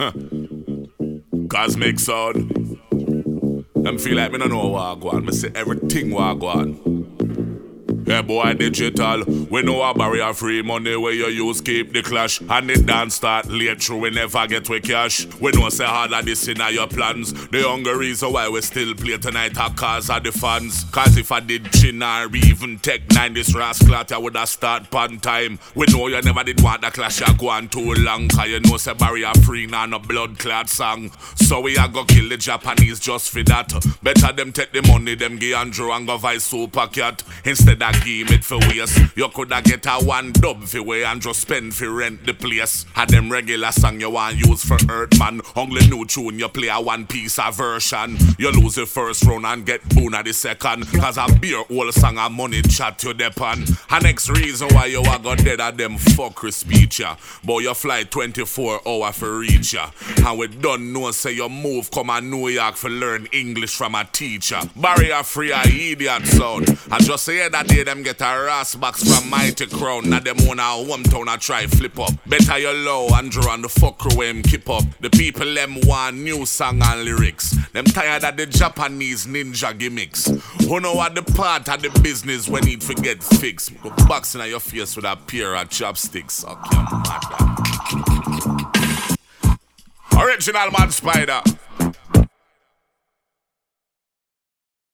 Kosmik sound. Them feel like me no know what I go on. Me say everything what I go on. Yeah, boy, digital. We know a barrier free money where you use keep the clash. And the dance start late through, we never get with cash. We know say hard at this in your plans. The only reason why we still play tonight are cause of the fans. Cause if I did chin or even tech nine, this rascal I would have start pan time. We know you never did want the clash, you go on too long. Cause you know say barrier free now no blood clot song. So we are go kill the Japanese just for that. Better them take the money, them give Andrew and go vice super cat. Instead of give it for waste. You coulda get a one dub for way and just spend for rent the place. Had them regular song you want use for Earth man. Only new tune you play a one piece of version. You lose the first round and get boon at the second. Cause a beer whole song of money chat you depend. And next reason why you are got dead at them fuckery speech ya. But you fly 24 hour for reach ya. And we don't know say you move come a New York for learn English from a teacher. Barrier free a idiot sound. I just say that day them get a ras box from mighty crown. Now them own a hometown I try flip up. Better you low and the fuck crew him keep up. The people them want new song and lyrics. Them tired of the Japanese ninja gimmicks. Who know what the part of the business when need to get fixed? Go boxing at your face with a pair of chopsticks. Suck your mother. Original man spider.